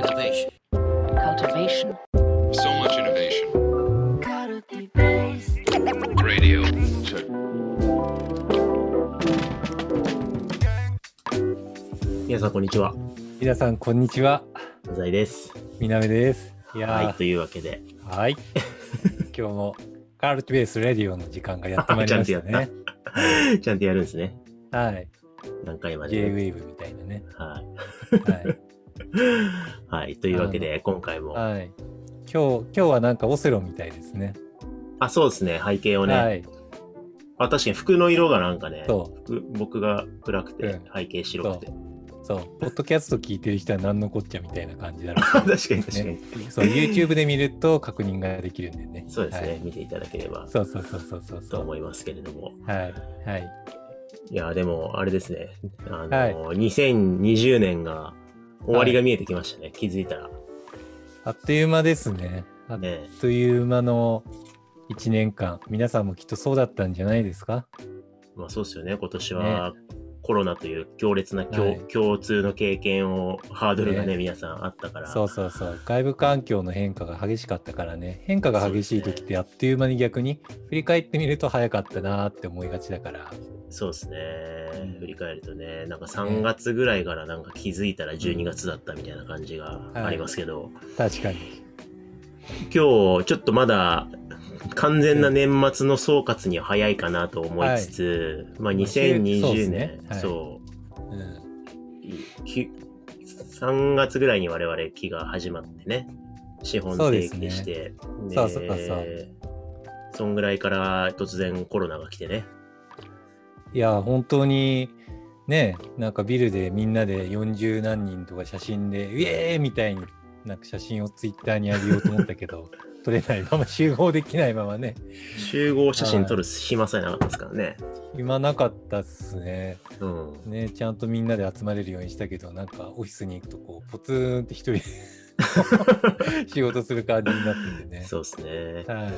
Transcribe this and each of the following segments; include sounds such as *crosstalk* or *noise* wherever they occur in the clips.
Innovation. cultivation, So much innovation. Radio. Check. 皆さん、こんにちは。皆さん、こんにちは。うざいです。みなめです。いはい、やというわけで、ー、はい。*laughs* 今日もカールティベースレディオの時間がやってまいりましたちゃんね。ちゃんとやるんですね。はい。何回まで、ね。J-Wave みたいなね。はい。はい。*laughs* はい、というわけで、今回も、はい。今日、今日はなんかオセロみたいですね。あ、そうですね、背景をね、はい。あ、確かに服の色がなんかね、そ服僕が暗くて、うん背景白くて。そう。ポッドキャスト聞いてる人は何のこっちゃみたいな感じだろ *laughs* 確かに確かに、ねそう、YouTube で見ると確認ができるんでね。そうですね、はい見ていただければそうそうそうそうそうとそう。思いますけれども。はい。はい。いや、でも、あれですね、あの、はい2020年が終わりが見えてきましたね、気づいたら。あっという間ですね。あっねという間の1年間。皆さんもきっとそうだったんじゃないですか？まあそうですよね、今年はコロナという強烈な共,、はい共通の経験を、ハードルがね、ね皆さんあったから。そうそうそう。外部環境の変化が激しかったからね。変化が激しい時ってあっという間に逆に振り返ってみると早かったなーって思いがちだから。そうですね。うん。振り返るとね、なんか3月ぐらいからなんか気づいたら12月だったみたいな感じがありますけど、確かに。今日ちょっとまだ完全な年末の総括には早いかなと思いつつ、まあそうです2020年、ね。はい。そう、うん。き3月ぐらいに我々期が始まってね、資本提起して、でそうそうそう。そんぐらいから突然コロナが来てね。いや、本当に、ね、なんかビルでみんなで40何人とか写真で、イエーイみたいになんか写真をツイッターに上げようと思ったけど、*laughs* 撮れないまま集合できないままね、集合写真撮る暇さえなかったですからね。今なかったっすね。うん。ね、ちゃんとみんなで集まれるようにしたけど、なんかオフィスに行くとこう、ポツンって一人で *laughs* 仕事する感じになっててね。そうですね。はい。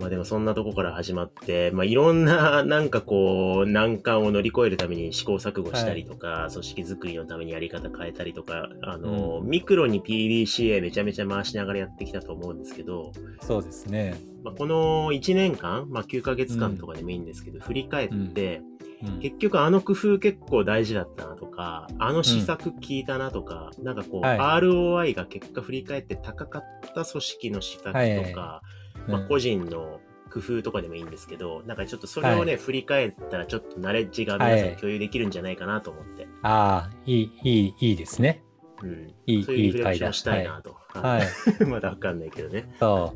まあでもそんなとこから始まって、まあいろんな *laughs* なんかこう難関を乗り越えるために試行錯誤したりとか、組織づくりのためにやり方変えたりとか、あの、うミクロに PDCA めちゃめちゃ回しながらやってきたと思うんですけど、そうですね。まあ、この1年間、まあ9ヶ月間とかでもいいんですけど、振り返って、うん結局あの工夫結構大事だったなとか、あの施策効いたなとか、なんかこう、はい ROI が結果振り返って高かった組織の施策とか、はいはいまうんあ個人の工夫とかでもいいんですけど、なんかちょっとそれをね、は振り返ったらちょっとナレッジが皆さん共有できるんじゃないかなと思って、ああ、いい、いい、いいですね。うん。いい、そういうリフレク。ションしたいなと。はい。*laughs* まだわかんないけどね。そ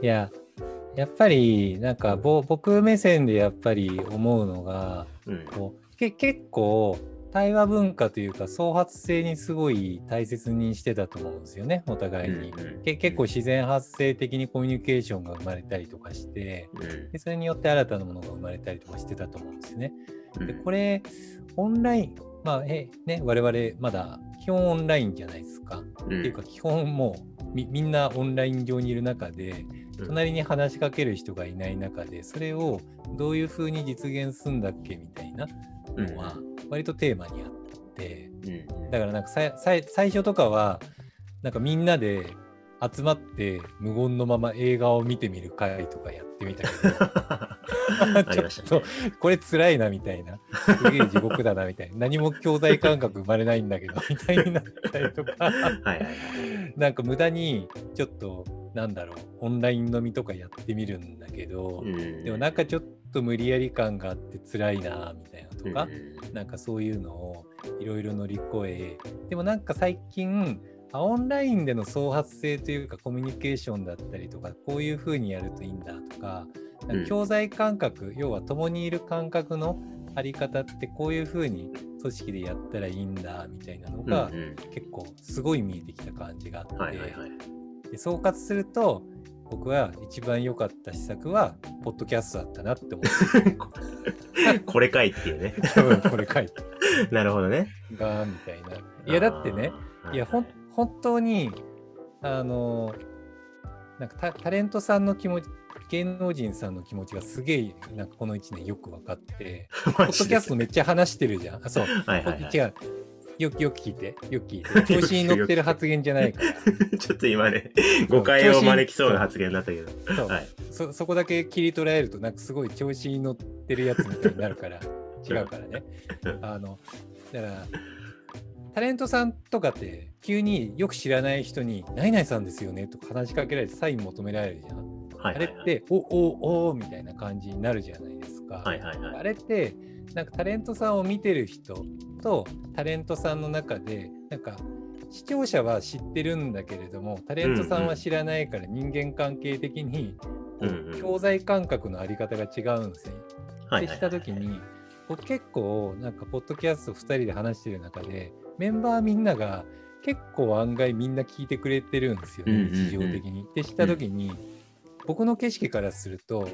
う。いや、やっぱり、なんか、ぼ僕目線でやっぱり思うのが、うん。こうけ結構、対話文化というか、創発性にすごい大切にしてたと思うんですよね、お互いに。け結構自然発生的にコミュニケーションが生まれたりとかして、うんでそれによって新たなものが生まれたりとかしてたと思うんですよね。うんで、これ、オンライン、まあ、え、ね、我々まだ基本オンラインじゃないですか。うん。っていうか、基本もうみみんなオンライン上にいる中で、うん。隣に話しかける人がいない中で、それをどういうふうに実現するんだっけみたいなのは、割とテーマにあって、うん。だからなんかささい最初とかは、なんかみんなで集まって無言のまま映画を見てみる会とかやってみたけど、*laughs* ちょっねと。これ辛いなみたいな、すげえ地獄だなみたいな、何も教材感覚生まれないんだけど、みたいになったりとか、はいはいはい。なんか無駄にちょっと、なんだろう、オンライン飲みとかやってみるんだけど、うん。でもなんかちょっと無理やり感があって辛いなみたいなとか、うんなんかそういうのをいろいろ乗り越え、でもなんか最近、あオンラインでの創発性というかコミュニケーションだったりとか、こういう風にやるといいんだとか、教材感覚、要は共にいる感覚のあり方ってこういう風に組織でやったらいいんだみたいなのが、うんうん結構すごい見えてきた感じがあって、はいはいはい。で総括すると僕は一番良かった施策はポッドキャストだったなって思って *laughs* これかいっていうね。*laughs* 多分これ書いて *laughs* なるほどね。がみたいないやだってねいやほん本当にあのなんかタタレントさんの気持ち芸能人さんの気持ちがすげえなんかこの1年よく分かって *laughs* ポッドキャストめっちゃ話してるじゃんあそうはいはいはい。違うよくよく聞いて、*laughs* よく聞いて。調子に乗ってる発言じゃないから。*laughs* ちょっと今ね、誤解を招きそうな発言だったけど。そうはい。そそこだけ切り取られると、なんかすごい調子に乗ってるやつみたいになるから、違うからねうん。あの、だから、タレントさんとかって、急によく知らない人に、何々さんですよねとか話しかけられてサイン求められるじゃん。はいはいはい。あれって、おおおみたいな感じになるじゃないですか。はいはいはい。あれってなんかタレントさんを見てる人とタレントさんの中でなんか視聴者は知ってるんだけれどもタレントさんは知らないから人間関係的にこううんうん教材感覚のあり方が違うんですよ。はいはいってした時に僕結構なんかポッドキャスト2人で話してる中でメンバーみんなが結構案外みんな聞いてくれてるんですよね、日常的に。ってした時に、僕の景色からすると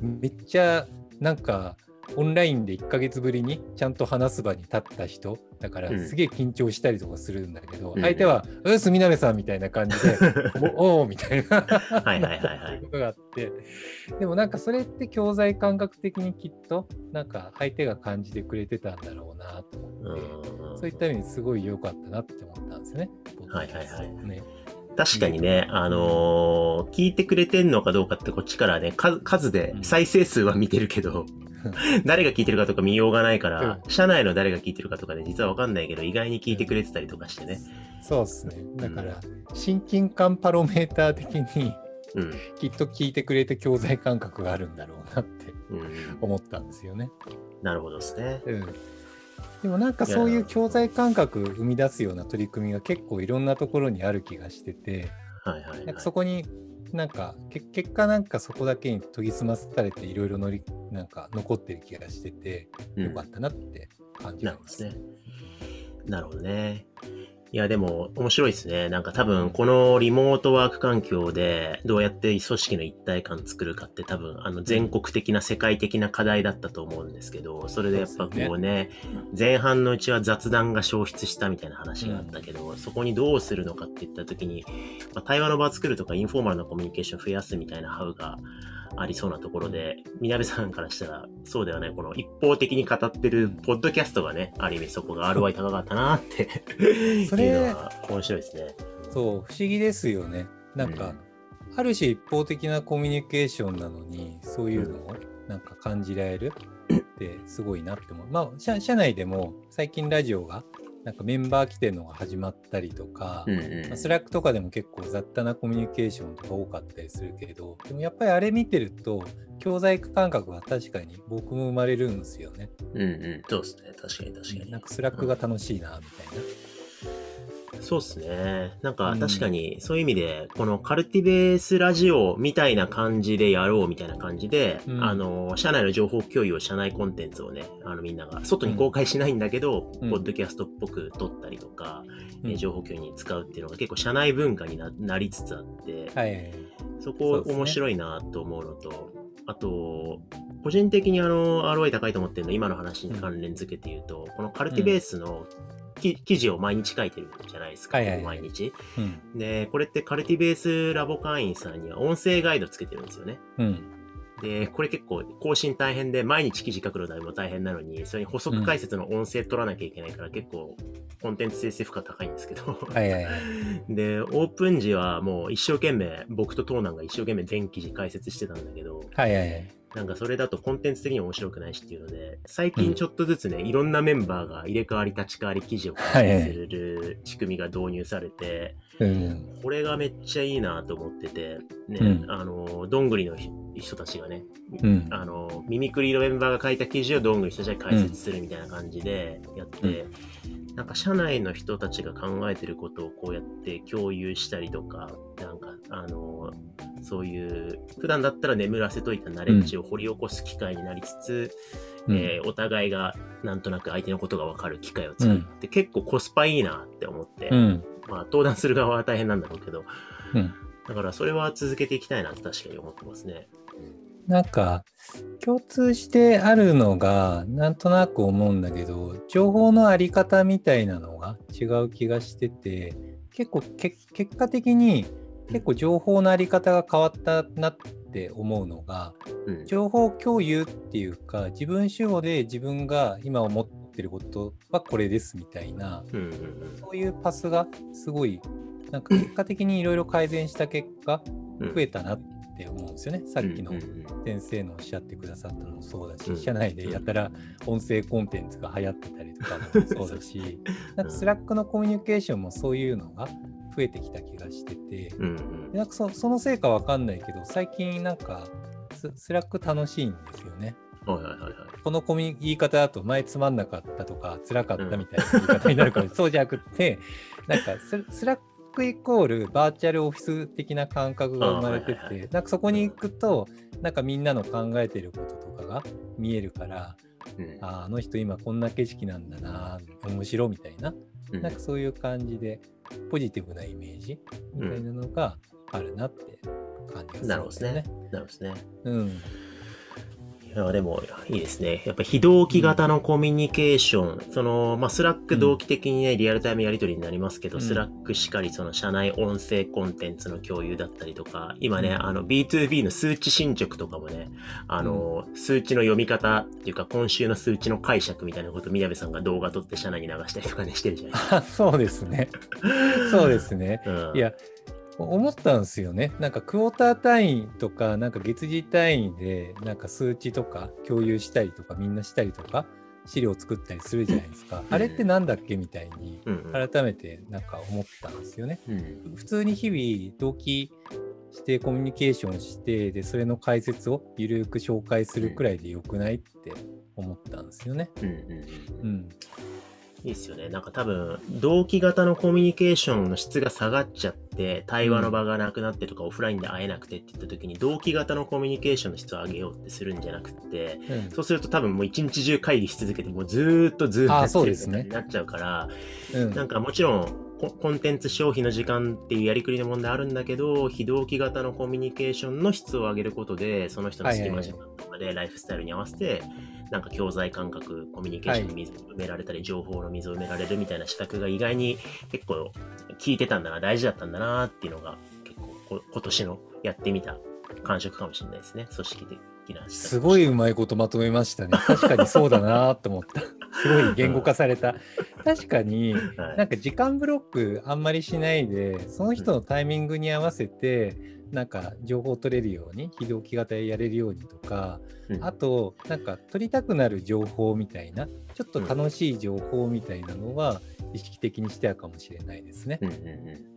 めっちゃなんかオンラインで1ヶ月ぶりにちゃんと話す場に立った人だからうん。すげえ緊張したりとかするんだけど、うん。相手は「うっすみなべさん」みたいな感じで「*laughs* おおー」みたいな。はいはいはいはい。ことがあって。でもなんかそれって教材感覚的にきっとなんか相手が感じてくれてたんだろうなと思って、うん。そういった意味ですごい良かったなって思ったんですよね。はいはいはいね。確かにね、あのー聞いてくれてんのかどうかってこっちからね、数数でうん。再生数は見てるけど、*laughs* 誰が聞いてるかとか見ようがないから、う社内の誰が聞いてるかとかね、実はわかんないけど、意外に聞いてくれてたりとかしてね。そうですね。だから親近感パロメーター的にうん。きっと聞いてくれて教材感覚があるんだろうなってうん。思ったんですよね。なるほどですね。うん、でもなんかそういう教材感覚生み出すような取り組みが結構いろんなところにある気がしてて、はいはい、はいなんか。そこになんかけ結果なんかそこだけに研ぎ澄まされていろいろ乗りなんか残ってる気がしててうんよかったなって感じなるほどます。ね。なるほどね。いや、でも面白いですね。なんか多分このリモートワーク環境でどうやって組織の一体感作るかって多分あの全国的な世界的な課題だったと思うんですけど、それでやっぱこうね、前半のうちは雑談が消失したみたいな話があったけど、そこにどうするのかって言った時に、まあ、対話の場を作るとかインフォーマルなコミュニケーションを増やすみたいなハウがありそうなところで、みなべさんからしたらそうではない、この一方的に語ってるポッドキャストがね、ある意味そこが ROI 高かったなってそれいうのは面白いですね。そう不思議ですよね。なんか、ある種一方的なコミュニケーションなのにそういうのをなんか感じられるってすごいなって思う。まあ社社内でも最近ラジオがなんかメンバー来てるのが始まったりとか、うんうんまあ Slack とかでも結構雑多なコミュニケーションとか多かったりするけどでもやっぱりあれ見てると共在感覚は確かに僕も生まれるんですよね。うんうん、そうですね。確かに確かに。なんか Slack が楽しいなみたいな。そうですね。なんかうん。確かにそういう意味で、この CULTIBASE ラジオみたいな感じでやろうみたいな感じで、うん。あの、社内の情報共有を社内コンテンツをね、あのみんなが外に公開しないんだけど、うん。ポッドキャストっぽく撮ったりとか、うん。えー情報共有に使うっていうのが結構社内文化にななりつつあって、はいはいはい。そこ面白いなと思うのと、あと、個人的にあの、ROI 高いと思ってるの、今の話に関連づけて言うと、このカルティベースのき記事を毎日書いてるじゃないですか、はいはいはい毎日。うん。で、これってカルティベースラボ会員さんには音声ガイドつけてるんですよね。うん。で、これ結構更新大変で、毎日記事書くのでも大変なのに、それに補足解説の音声取らなきゃいけないから、結構コンテンツ生成負荷高いんですけど。はいはいはい。で、オープン時はもう一生懸命、僕とトーナンが一生懸命全記事解説してたんだけど、はいはいはい。なんかそれだとコンテンツ的に面白くないしっていうので、最近ちょっとずつね、いろんなメンバーが入れ替わり立ち替わり記事を解説する仕組みが導入されて、うん。これがめっちゃいいなと思ってて、ね、うんあの、どんぐりの人たちがね、うん。あの、ミミクリのメンバーが書いた記事をどんぐりの人たちが解説するみたいな感じでやって、なんか社内の人たちが考えてることをこうやって共有したりとか、なんか、あの、そういう、普段だったら眠らせといたナレッジを掘り起こす機会になりつつ、うんえーお互いがなんとなく相手のことが分かる機会を作るって、結構コスパいいなって思って、うん。まあ登壇する側は大変なんだろうけど、うん。だからそれは続けていきたいなって確かに思ってますね。なんか共通してあるのがなんとなく思うんだけど情報のあり方みたいなのが違う気がしてて結構け結果的に結構情報のあり方が変わったなって思うのがうん。情報共有っていうか自分主語で自分が今思っってることはこれですみたいな、うんそういうパスがすごい、なんか結果的にいろいろ改善した結果、うん増えたなって思うんですよね。さっきのうんうんうん先生のおっしゃってくださったのもそうだし、うん社内でやたら音声コンテンツが流行ってたりとかもそうだし、*laughs* なんか Slack のコミュニケーションもそういうのが増えてきた気がしてて、うんうんでなんかそそのせいかわかんないけど、最近なんかス Slack 楽しいんですよね。はいはいはいはい。このコミュ言い方だと前つまんなかったとか辛かったみたいな言い方になるから、*laughs* そうじゃなくってなんかス Slack イコールバーチャルオフィス的な感覚が生まれてて、あはいはいはいなんかそこに行くとなんかみんなの考えてることとかが見えるからうん。あーあの人今こんな景色なんだな面白みたいな、うん。なんかそういう感じでポジティブなイメージみたいなのがあるなって感じがするんなるほどですね。なるほどですね。うん。いや、でも、いいですね。やっぱ非同期型のコミュニケーション、その、まあ、 Slack 同期的にね、リアルタイムやり取りになりますけど、うん。 Slack しかり、その、社内音声コンテンツの共有だったりとか、今ね、うん。あの、B2B の数値進捗とかもね、あの、数値の読み方っていうか、今週の数値の解釈みたいなこと、宮部さんが動画撮って社内に流したりとかね、してるじゃないですか。あ *laughs* そうですね。そうですね。*laughs* うん。いや、思ったんですよね。なんかクォーター単位とか、なんか月次単位で、なんか数値とか共有したりとか、みんなしたりとか、資料作ったりするじゃないですか。あれってなんだっけみたいに、改めてなんか思ったんですよね。うん普通に日々、同期してコミュニケーションして、で、それの解説をゆるく紹介するくらいでよくないって思ったんですよね。うんうんううんん。いいっすよね。なんか多分、同期型のコミュニケーションの質が下がっちゃって、対話の場がなくなってとか、オフラインで会えなくてって言った時に、同期型のコミュニケーションの質を上げようってするんじゃなくて、うん。そうすると多分もう一日中会議し続けて、もうずーっとずーっとやってるみたいになっちゃうから、うん。なんかもちろんコ、コンテンツ消費の時間っていうやりくりの問題あるんだけど、非同期型のコミュニケーションの質を上げることで、その人の隙間時間とかでライフスタイルに合わせて、なんか教材感覚、コミュニケーションの溝を埋められたり、情報の溝を埋められるみたいな施策が意外に結構効いてたんだな、大事だったんだなっていうのが、結構こ今年のやってみた感触かもしれないですね、組織的なすごいうまいことまとめましたね。確かにそうだなと思った。すごい言語化された。確かに、はいなんか時間ブロックあんまりしないで、その人のタイミングに合わせて、なんか情報を取れるように、非同期型でやれるようにとか、うんあと、なんか取りたくなる情報みたいな、ちょっと楽しい情報みたいなのは意識的にしてたかもしれないですねう。んうん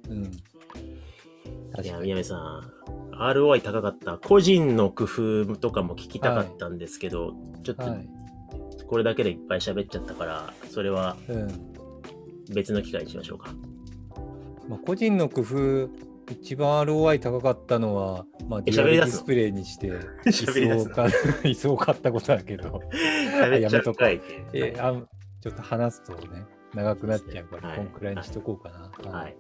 うんうん。いや。宮部さん、ROI 高かった。個人の工夫とかも聞きたかったんですけど、ちょっとはい。これだけでいっぱい喋っちゃったから、それはうん。別の機会にしましょうか。まあ、個人の工夫、一番 ROI 高かったのは、まあ、えデュアスプレイにして、*laughs* *laughs* 椅子を買ったことだけど、喋っちゃうかい。えあちょっと話すとね、長くなっちゃうから、はい。こんくらいにしとこうかな。はい。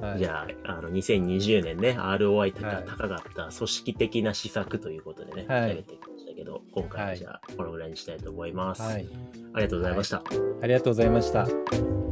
はい。じゃあ、あの、2020年ね、ROI 高はい高かった組織的な施策ということでね、はい。喋ってきましたけど、今回はじゃあ、このぐらいにしたいと思います。はい。ありがとうございました。ありがとうございました。